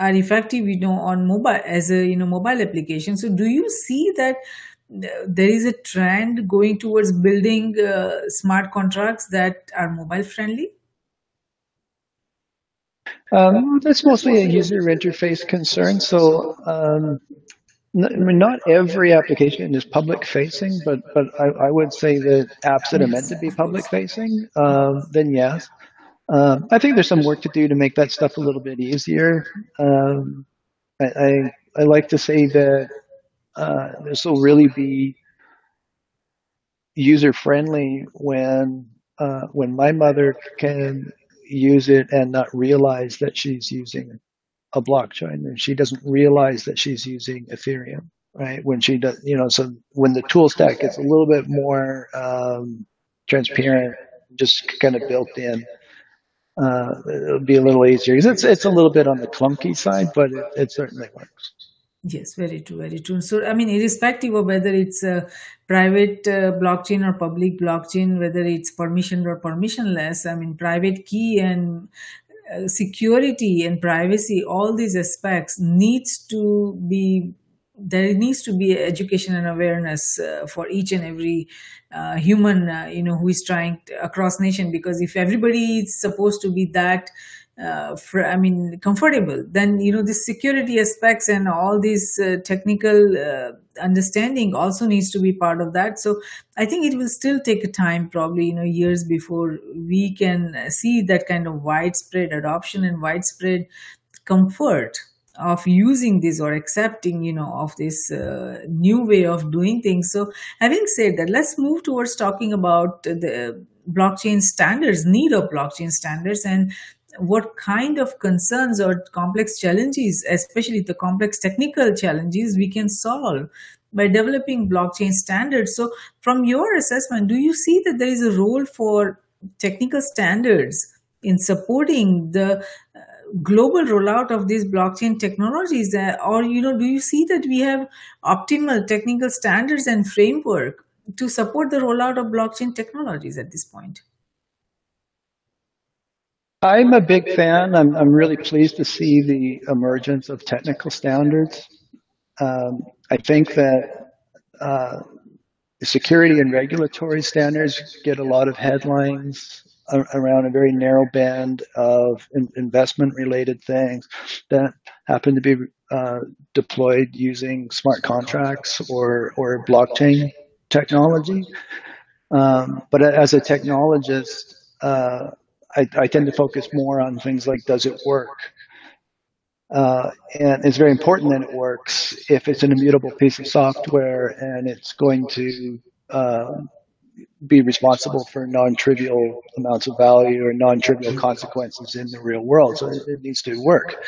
are effective, you know, on mobile as a you know mobile application. So, do you see that? there is a trend going towards building uh, smart contracts that are mobile friendly um, that's mostly a user interface concern. So, um, I mean, not every application is public facing, but but I, I, would say that apps that are meant to be public facing, uh, then yes. Uh, I think there's some work to do to make that stuff a little bit easier. Um, I, I, I like to say that uh, this will really be user friendly when uh, when my mother can use it and not realize that she's using a blockchain and she doesn't realize that she's using Ethereum, right? When she does, you know, so when the tool stack gets a little bit more um, transparent, just kind of built in, uh, it'll be a little easier. It's, it's a little bit on the clunky side, but it, it certainly works. Yes, very true, very true. So, I mean, irrespective of whether it's a private uh, blockchain or public blockchain, whether it's permissioned or permissionless, I mean, private key and uh, security and privacy, all these aspects needs to be there needs to be education and awareness uh, for each and every uh, human uh, you know who is trying to, across nation because if everybody is supposed to be that uh, for, I mean, comfortable, then you know the security aspects and all these uh, technical uh, understanding also needs to be part of that. So I think it will still take a time, probably you know years before we can see that kind of widespread adoption and widespread comfort of using this or accepting you know of this uh, new way of doing things so having said that let's move towards talking about the blockchain standards need of blockchain standards and what kind of concerns or complex challenges, especially the complex technical challenges, we can solve by developing blockchain standards. So, from your assessment, do you see that there is a role for technical standards in supporting the global rollout of these blockchain technologies uh, or you know do you see that we have optimal technical standards and framework to support the rollout of blockchain technologies at this point I'm a big fan. I'm, I'm really pleased to see the emergence of technical standards. Um, I think that uh, security and regulatory standards get a lot of headlines around a very narrow band of in investment related things that happen to be uh, deployed using smart contracts or, or blockchain technology. Um, but as a technologist, uh, I, I tend to focus more on things like does it work? Uh, and it's very important that it works if it's an immutable piece of software and it's going to uh, be responsible for non-trivial amounts of value or non-trivial consequences in the real world. So it, it needs to work.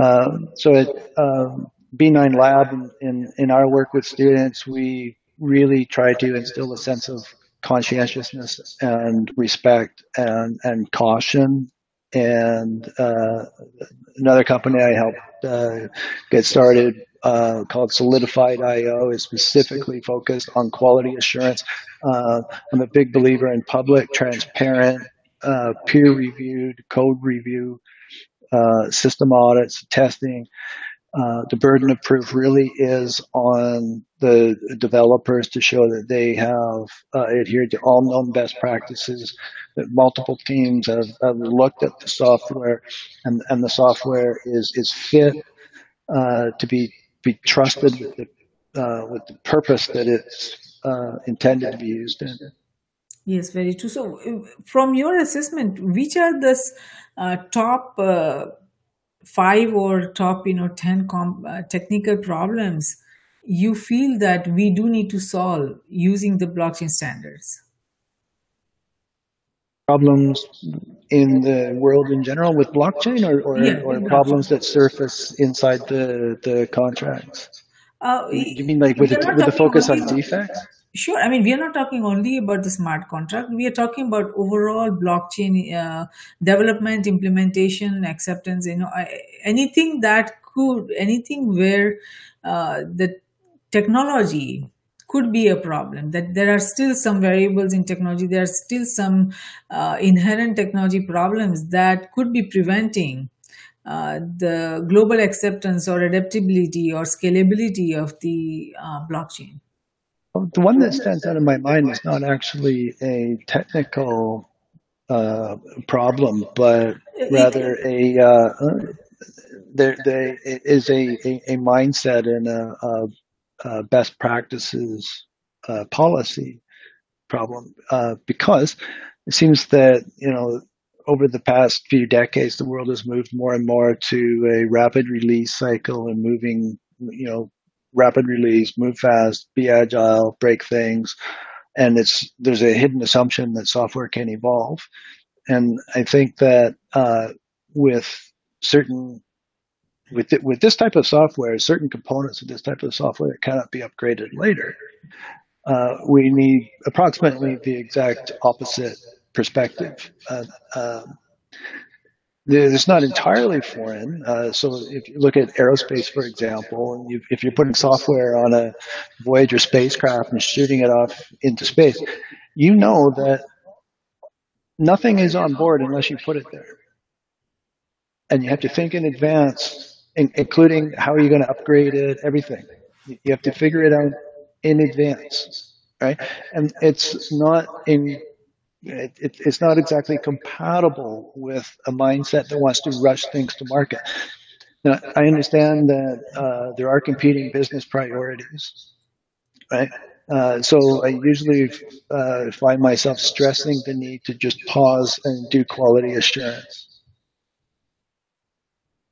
Um, so at um, B9 Lab, in, in, in our work with students, we really try to instill a sense of conscientiousness and respect and, and caution. And uh, another company I helped uh, get started uh, called Solidified IO is specifically focused on quality assurance. Uh, I'm a big believer in public, transparent, uh, peer-reviewed code review, uh, system audits, testing, uh, the burden of proof really is on the developers to show that they have uh, adhered to all known best practices, that multiple teams have, have looked at the software and, and the software is, is fit uh, to be, be trusted with the, uh, with the purpose that it's uh, intended to be used in. Yes, very true. So, from your assessment, which are the top five or top you know 10 com- uh, technical problems you feel that we do need to solve using the blockchain standards problems in the world in general with blockchain or, or, yeah, or problems that surface inside the, the contracts uh, you mean like with, the, with the focus on defects Sure. I mean, we are not talking only about the smart contract. We are talking about overall blockchain uh, development, implementation, acceptance. You know, I- anything that could, anything where uh, the technology could be a problem. That there are still some variables in technology. There are still some uh, inherent technology problems that could be preventing uh, the global acceptance or adaptability or scalability of the uh, blockchain. The one that stands out in my mind is not actually a technical uh, problem, but rather a uh, uh, there, there is a, a, a mindset and a, a, a best practices uh, policy problem uh, because it seems that you know over the past few decades the world has moved more and more to a rapid release cycle and moving you know rapid release move fast be agile break things. And it's there's a hidden assumption that software can evolve. And i think that uh, with certain with th- with this type of software certain components of this type of software that cannot be upgraded later uh, we need approximately the exact opposite perspective. Uh, um, it's not entirely foreign. Uh, so if you look at aerospace, for example, you, if you're putting software on a Voyager spacecraft and shooting it off into space, you know that nothing is on board unless you put it there. And you have to think in advance, in, including how are you going to upgrade it, everything. You have to figure it out in advance, right? And it's not in it, it, it's not exactly compatible with a mindset that wants to rush things to market. Now, I understand that uh, there are competing business priorities, right? Uh, so I usually uh, find myself stressing the need to just pause and do quality assurance.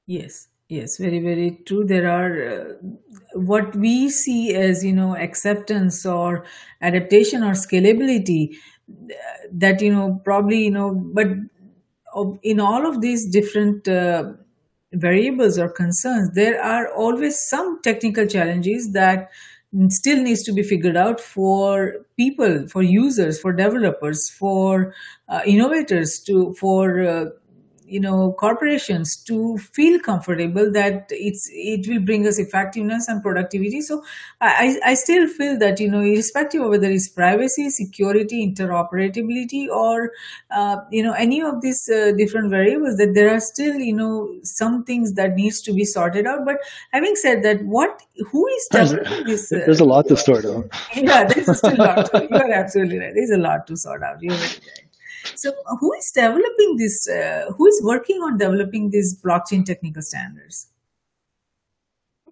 Yes, yes, very, very true. There are uh, what we see as you know acceptance or adaptation or scalability uh, that you know probably you know but in all of these different uh, variables or concerns there are always some technical challenges that still needs to be figured out for people for users for developers for uh, innovators to for uh, you know corporations to feel comfortable that it's it will bring us effectiveness and productivity. So i i still feel that you know irrespective of whether it's privacy security interoperability or uh, you know any of these uh, different variables that there are still you know some things that needs to be sorted out. But having said that what who is developing this uh, there's a lot to sort out. yeah there's still a lot to, you are absolutely right. There's a lot to sort out. You're right so, uh, who is developing this? Uh, who is working on developing these blockchain technical standards?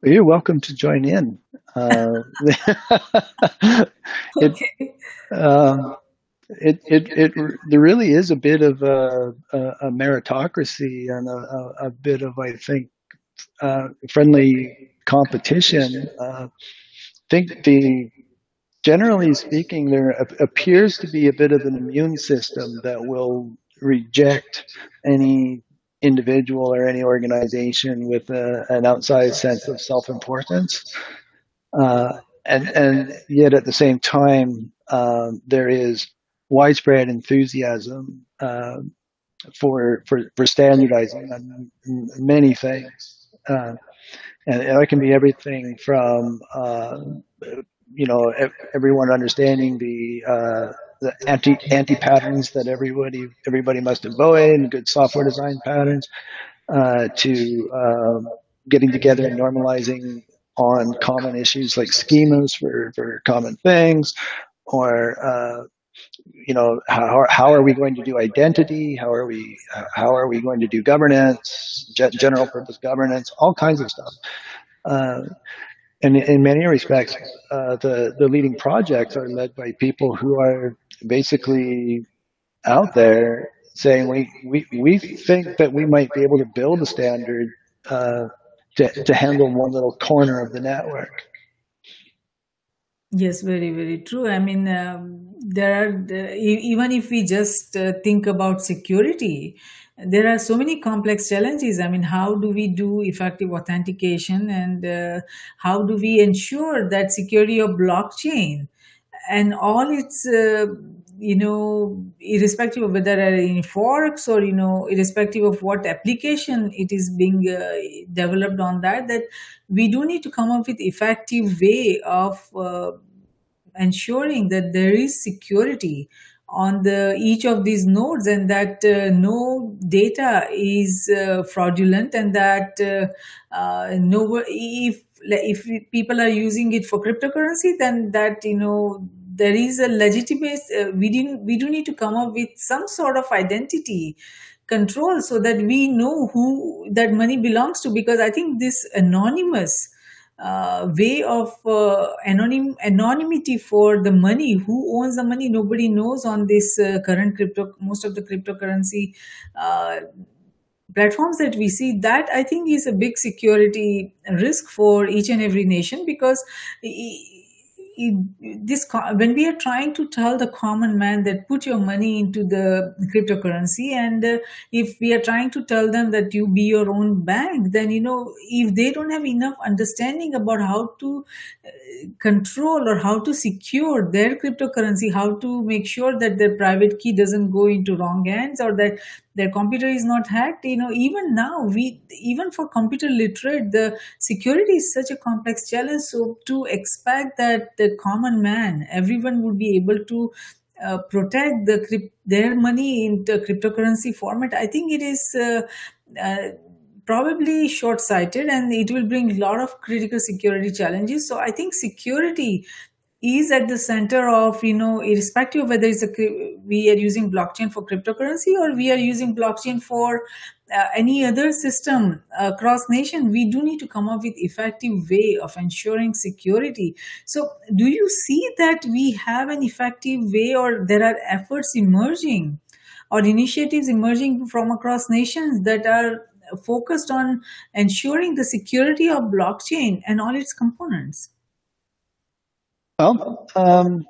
You're welcome to join in. Uh, it, Okay. um, it, it, it, there really is a bit of a, a, a meritocracy and a, a, bit of, I think, uh, friendly competition. Uh, I think the generally speaking, there appears to be a bit of an immune system that will reject any individual or any organization with a, an outsized sense of self-importance. Uh, and, and yet at the same time, um, there is widespread enthusiasm uh, for, for, for standardizing on many things. Uh, and, and that can be everything from uh, you know everyone understanding the uh, the anti anti patterns that everybody everybody must avoid and good software design patterns uh, to um, getting together and normalizing on common issues like schemas for, for common things or uh, you know how, how are we going to do identity? How are we how are we going to do governance ge- general purpose governance? All kinds of stuff. Uh, and in many respects, uh, the the leading projects are led by people who are basically out there saying we we, we think that we might be able to build a standard uh, to to handle one little corner of the network. Yes, very, very true. I mean, um, there are, even if we just uh, think about security, there are so many complex challenges. I mean, how do we do effective authentication and uh, how do we ensure that security of blockchain and all its uh, you know irrespective of whether are in forks or you know irrespective of what application it is being uh, developed on that that we do need to come up with effective way of uh, ensuring that there is security on the each of these nodes and that uh, no data is uh, fraudulent and that uh, uh no if if people are using it for cryptocurrency then that you know there is a legitimate uh, we didn't we do need to come up with some sort of identity control so that we know who that money belongs to because i think this anonymous uh, way of uh, anonym anonymity for the money. Who owns the money? Nobody knows on this uh, current crypto most of the cryptocurrency uh, platforms that we see. That i think is a big security risk for each and every nation because this when we are trying to tell the common man that put your money into the cryptocurrency and uh, if we are trying to tell them that you be your own bank then you know if they don't have enough understanding about how to uh, control or how to secure their cryptocurrency how to make sure that their private key doesn't go into wrong hands or that their computer is not hacked you know even now we even for computer literate the security is such a complex challenge. So to expect that the common man everyone would be able to uh, protect the their money in the cryptocurrency format i think it is uh, uh, probably short-sighted and it will bring a lot of critical security challenges. So i think security is at the center of you know irrespective of whether it's a we are using blockchain for cryptocurrency or we are using blockchain for uh, any other system across nation we do need to come up with effective way of ensuring security. So do you see that we have an effective way or there are efforts emerging or initiatives emerging from across nations that are focused on ensuring the security of blockchain and all its components well, um,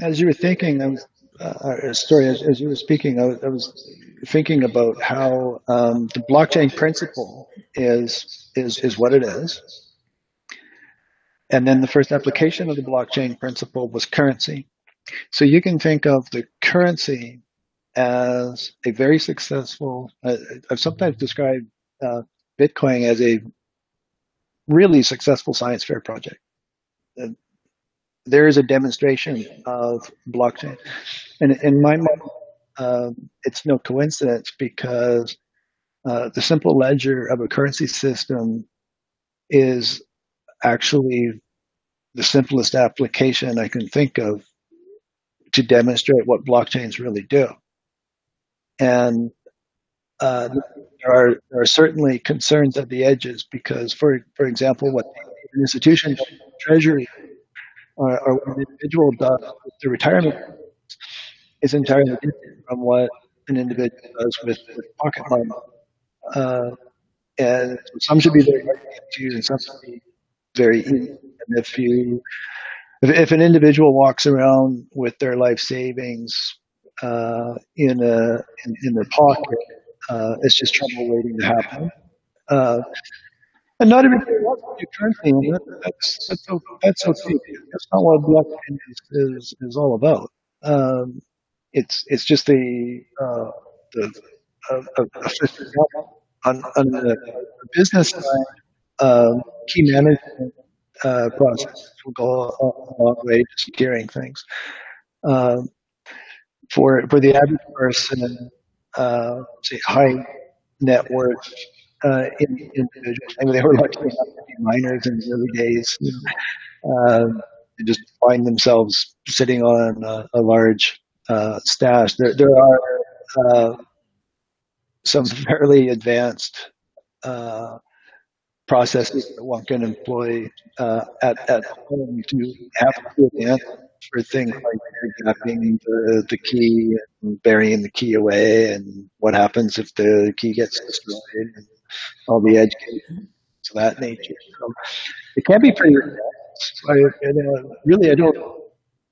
as you were thinking, I was, uh, sorry, as, as, you were speaking, I was, I was thinking about how um, the blockchain principle is is is what it is, and then the first application of the blockchain principle was currency. So you can think of the currency as a very successful. Uh, I've sometimes described uh, Bitcoin as a really successful science fair project there is a demonstration of blockchain. And in my mind, uh, it's no coincidence because uh, the simple ledger of a currency system is actually the simplest application I can think of to demonstrate what blockchains really do. And uh, there are there are certainly concerns at the edges because, for for example, what institution treasury or, or what an individual does with the retirement is entirely different from what an individual does with, with pocket money. Uh, and some should be very hard to use and some should be very easy. And if you, if, if an individual walks around with their life savings uh, in a in, in their pocket, uh, it's just trouble waiting to happen. Uh, and not everybody wants to do currency. that's, that's, that's okay. That's not what blockchain is, is, is all about. Um, it's, it's just the, uh, the, uh, on, on the business side, um, key management, uh, process will go a, a long way to securing things. Um, for, for the average person, uh, say high net worth uh, in, they were lucky enough to be miners in the early days. Uh, just find themselves sitting on a, a large uh, stash. There, there are uh, some fairly advanced uh, processes that one can employ uh, at, at home to have the answer for things like gapping the, the key and burying the key away and what happens if the key gets destroyed all the education of that nature. So it can be pretty I, and, uh, really, I don't.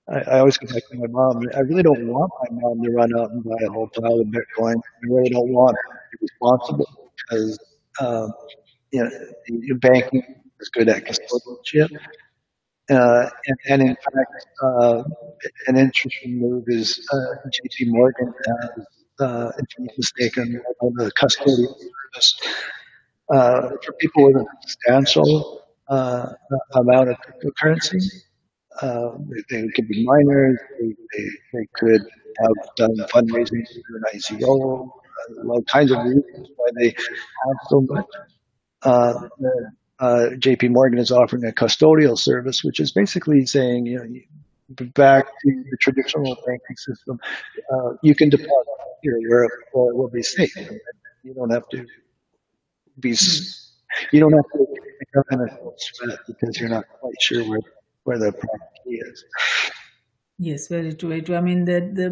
I, I, always go back to my mom. I really don't want my mom to run out and buy a whole pile of Bitcoin. I really don't want her to be responsible because um, you know, your banking is good at custodianship, Uh, and, and, in fact, uh, an interesting move is uh, JP Morgan has, uh, if I'm mistaken, the custodial uh, for people with a substantial uh, amount of cryptocurrency. Uh, they, they could be miners, they, they, they could have done fundraising through an ICO, all kinds of reasons why they have so much. Uh, uh, JP Morgan is offering a custodial service, which is basically saying, you know, back to the traditional banking system, uh, you can deposit here where it will be safe. You don't have to be, hmm. you don't have to pick up in a sweat because you're not quite sure where, where the property is. Yes, very true. I mean, the the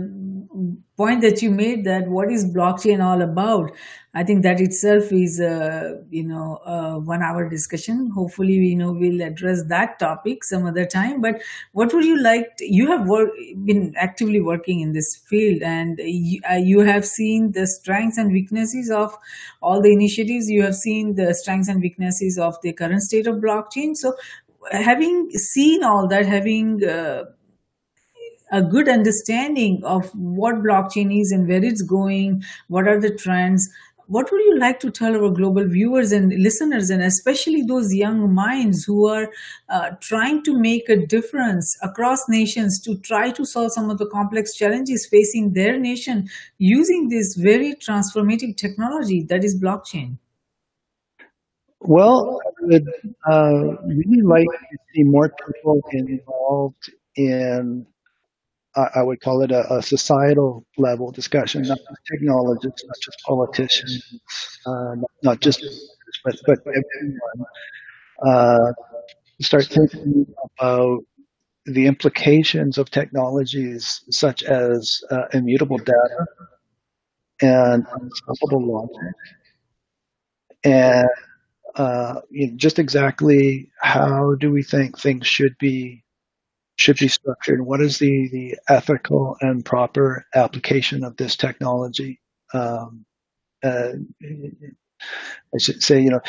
point that you made that what is blockchain all about? I think that itself is a you know one hour discussion. Hopefully, we know we'll address that topic some other time. But what would you like? To, you have work, been actively working in this field, and you, uh, you have seen the strengths and weaknesses of all the initiatives. You have seen the strengths and weaknesses of the current state of blockchain. So, having seen all that, having uh, a good understanding of what blockchain is and where it's going, what are the trends. What would you like to tell our global viewers and listeners, and especially those young minds who are uh, trying to make a difference across nations to try to solve some of the complex challenges facing their nation using this very transformative technology that is blockchain? Well, I would uh, really like to see more people involved in I would call it a, a, societal level discussion, not just technologists, not just politicians, uh, not, not, just but but everyone. Uh, start thinking about the implications of technologies such as uh, immutable data and unstoppable logic, and uh, you know, just exactly how do we think things should be should be structured? What is the, the ethical and proper application of this technology? Um, uh, I should say, you know,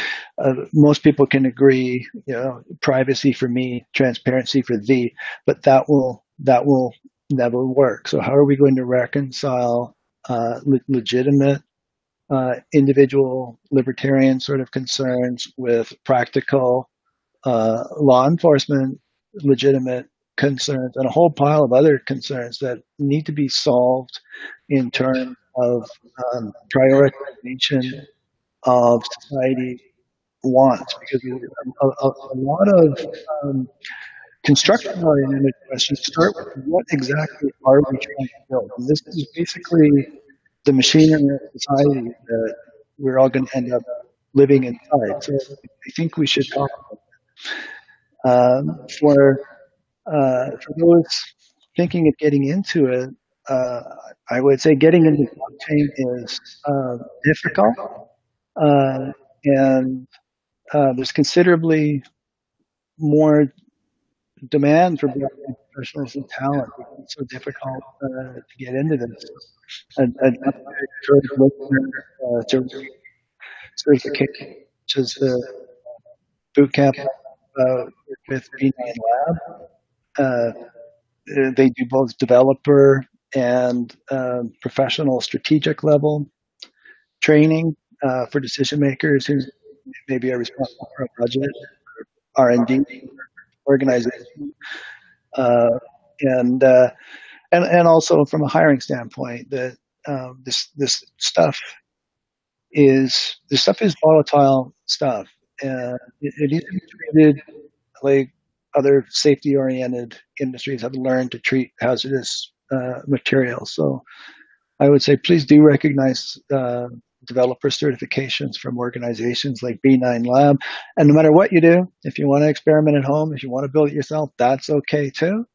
uh, most people can agree, you know, privacy for me, transparency for thee, but that will that will never work. So how are we going to reconcile uh, le- legitimate uh, individual libertarian sort of concerns with practical uh, law enforcement legitimate concerns and a whole pile of other concerns that need to be solved in terms of um, prioritization of society wants because a, a, a lot of um, construction oriented questions start with what exactly are we trying to build? And this is basically the machinery of society that we're all going to end up living inside. So I think we should talk about that. Um, for for those thinking of getting into it, uh, I would say getting into blockchain is uh, difficult, uh, and uh, there's considerably more demand for blockchain professionals and talent. It's so difficult uh, to get into this. And, and uh, which is the boot camp uh, with B9 Lab. Uh, they do both developer and uh, professional strategic level training uh, for decision makers who maybe are responsible for a budget, R&D organization, uh, and uh, and and also from a hiring standpoint, that um, this this stuff is this stuff is volatile stuff, and it, it be treated like other safety oriented industries have learned to treat hazardous uh, materials. So I would say please do recognize uh, developer certifications from organizations like B9 Lab. And no matter what you do, if you want to experiment at home, if you want to build it yourself, that's okay too.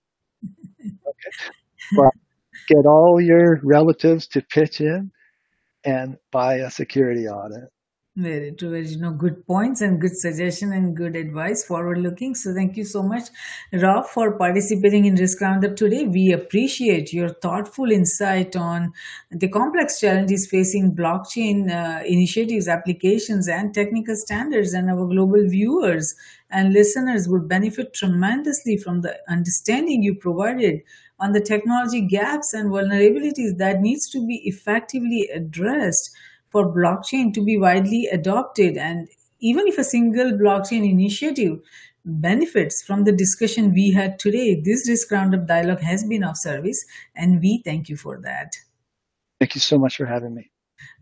Okay. But get all your relatives to pitch in and buy a security audit. Very. Very, you know, good points and good suggestion and good advice, forward looking. So thank you so much, Rob, for participating in Risk Roundup today. We appreciate your thoughtful insight on the complex challenges facing blockchain uh, initiatives, applications, and technical standards, and our global viewers and listeners would benefit tremendously from the understanding you provided on the technology gaps and vulnerabilities that needs to be effectively addressed for blockchain to be widely adopted and even if a single blockchain initiative benefits from the discussion we had today, this Risk Roundup dialogue has been of service, and we thank you for that. Thank you so much for having me.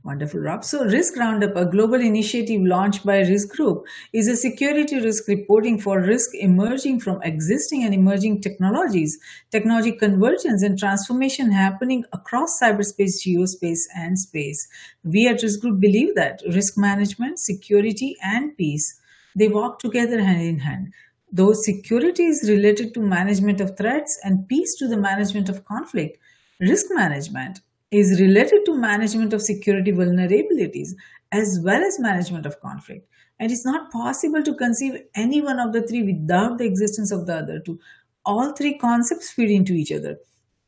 Wonderful, Rob. So, Risk Roundup, a global initiative launched by Risk Group, is a security risk reporting for risk emerging from existing and emerging technologies, technology convergence and transformation happening across cyberspace, geospace, and space. We at Risk Group believe that risk management, security, and peace they walk together hand in hand. Though security is related to management of threats and peace to the management of conflict, risk management is related to management of security vulnerabilities as well as management of conflict. And it's not possible to conceive any one of the three without the existence of the other two. All three concepts feed into each other.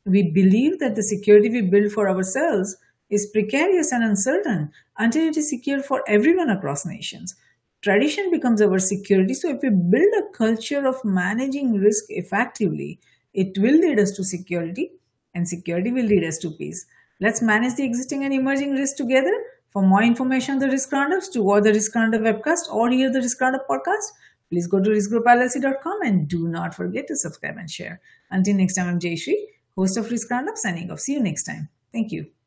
We believe that the security we build for ourselves is precarious and uncertain until it is secure for everyone across nations tradition becomes our security. So if we build a culture of managing risk effectively, it will lead us to security and security will lead us to peace. Let's manage the existing and emerging risks together. For more information on the Risk Roundups, to watch the Risk Roundup webcast or hear the Risk Roundup podcast, please go to riskgroupllc.com and do not forget to subscribe and share. Until next time, I'm Jay Shree, host of Risk Roundup, signing off. See you next time. Thank you.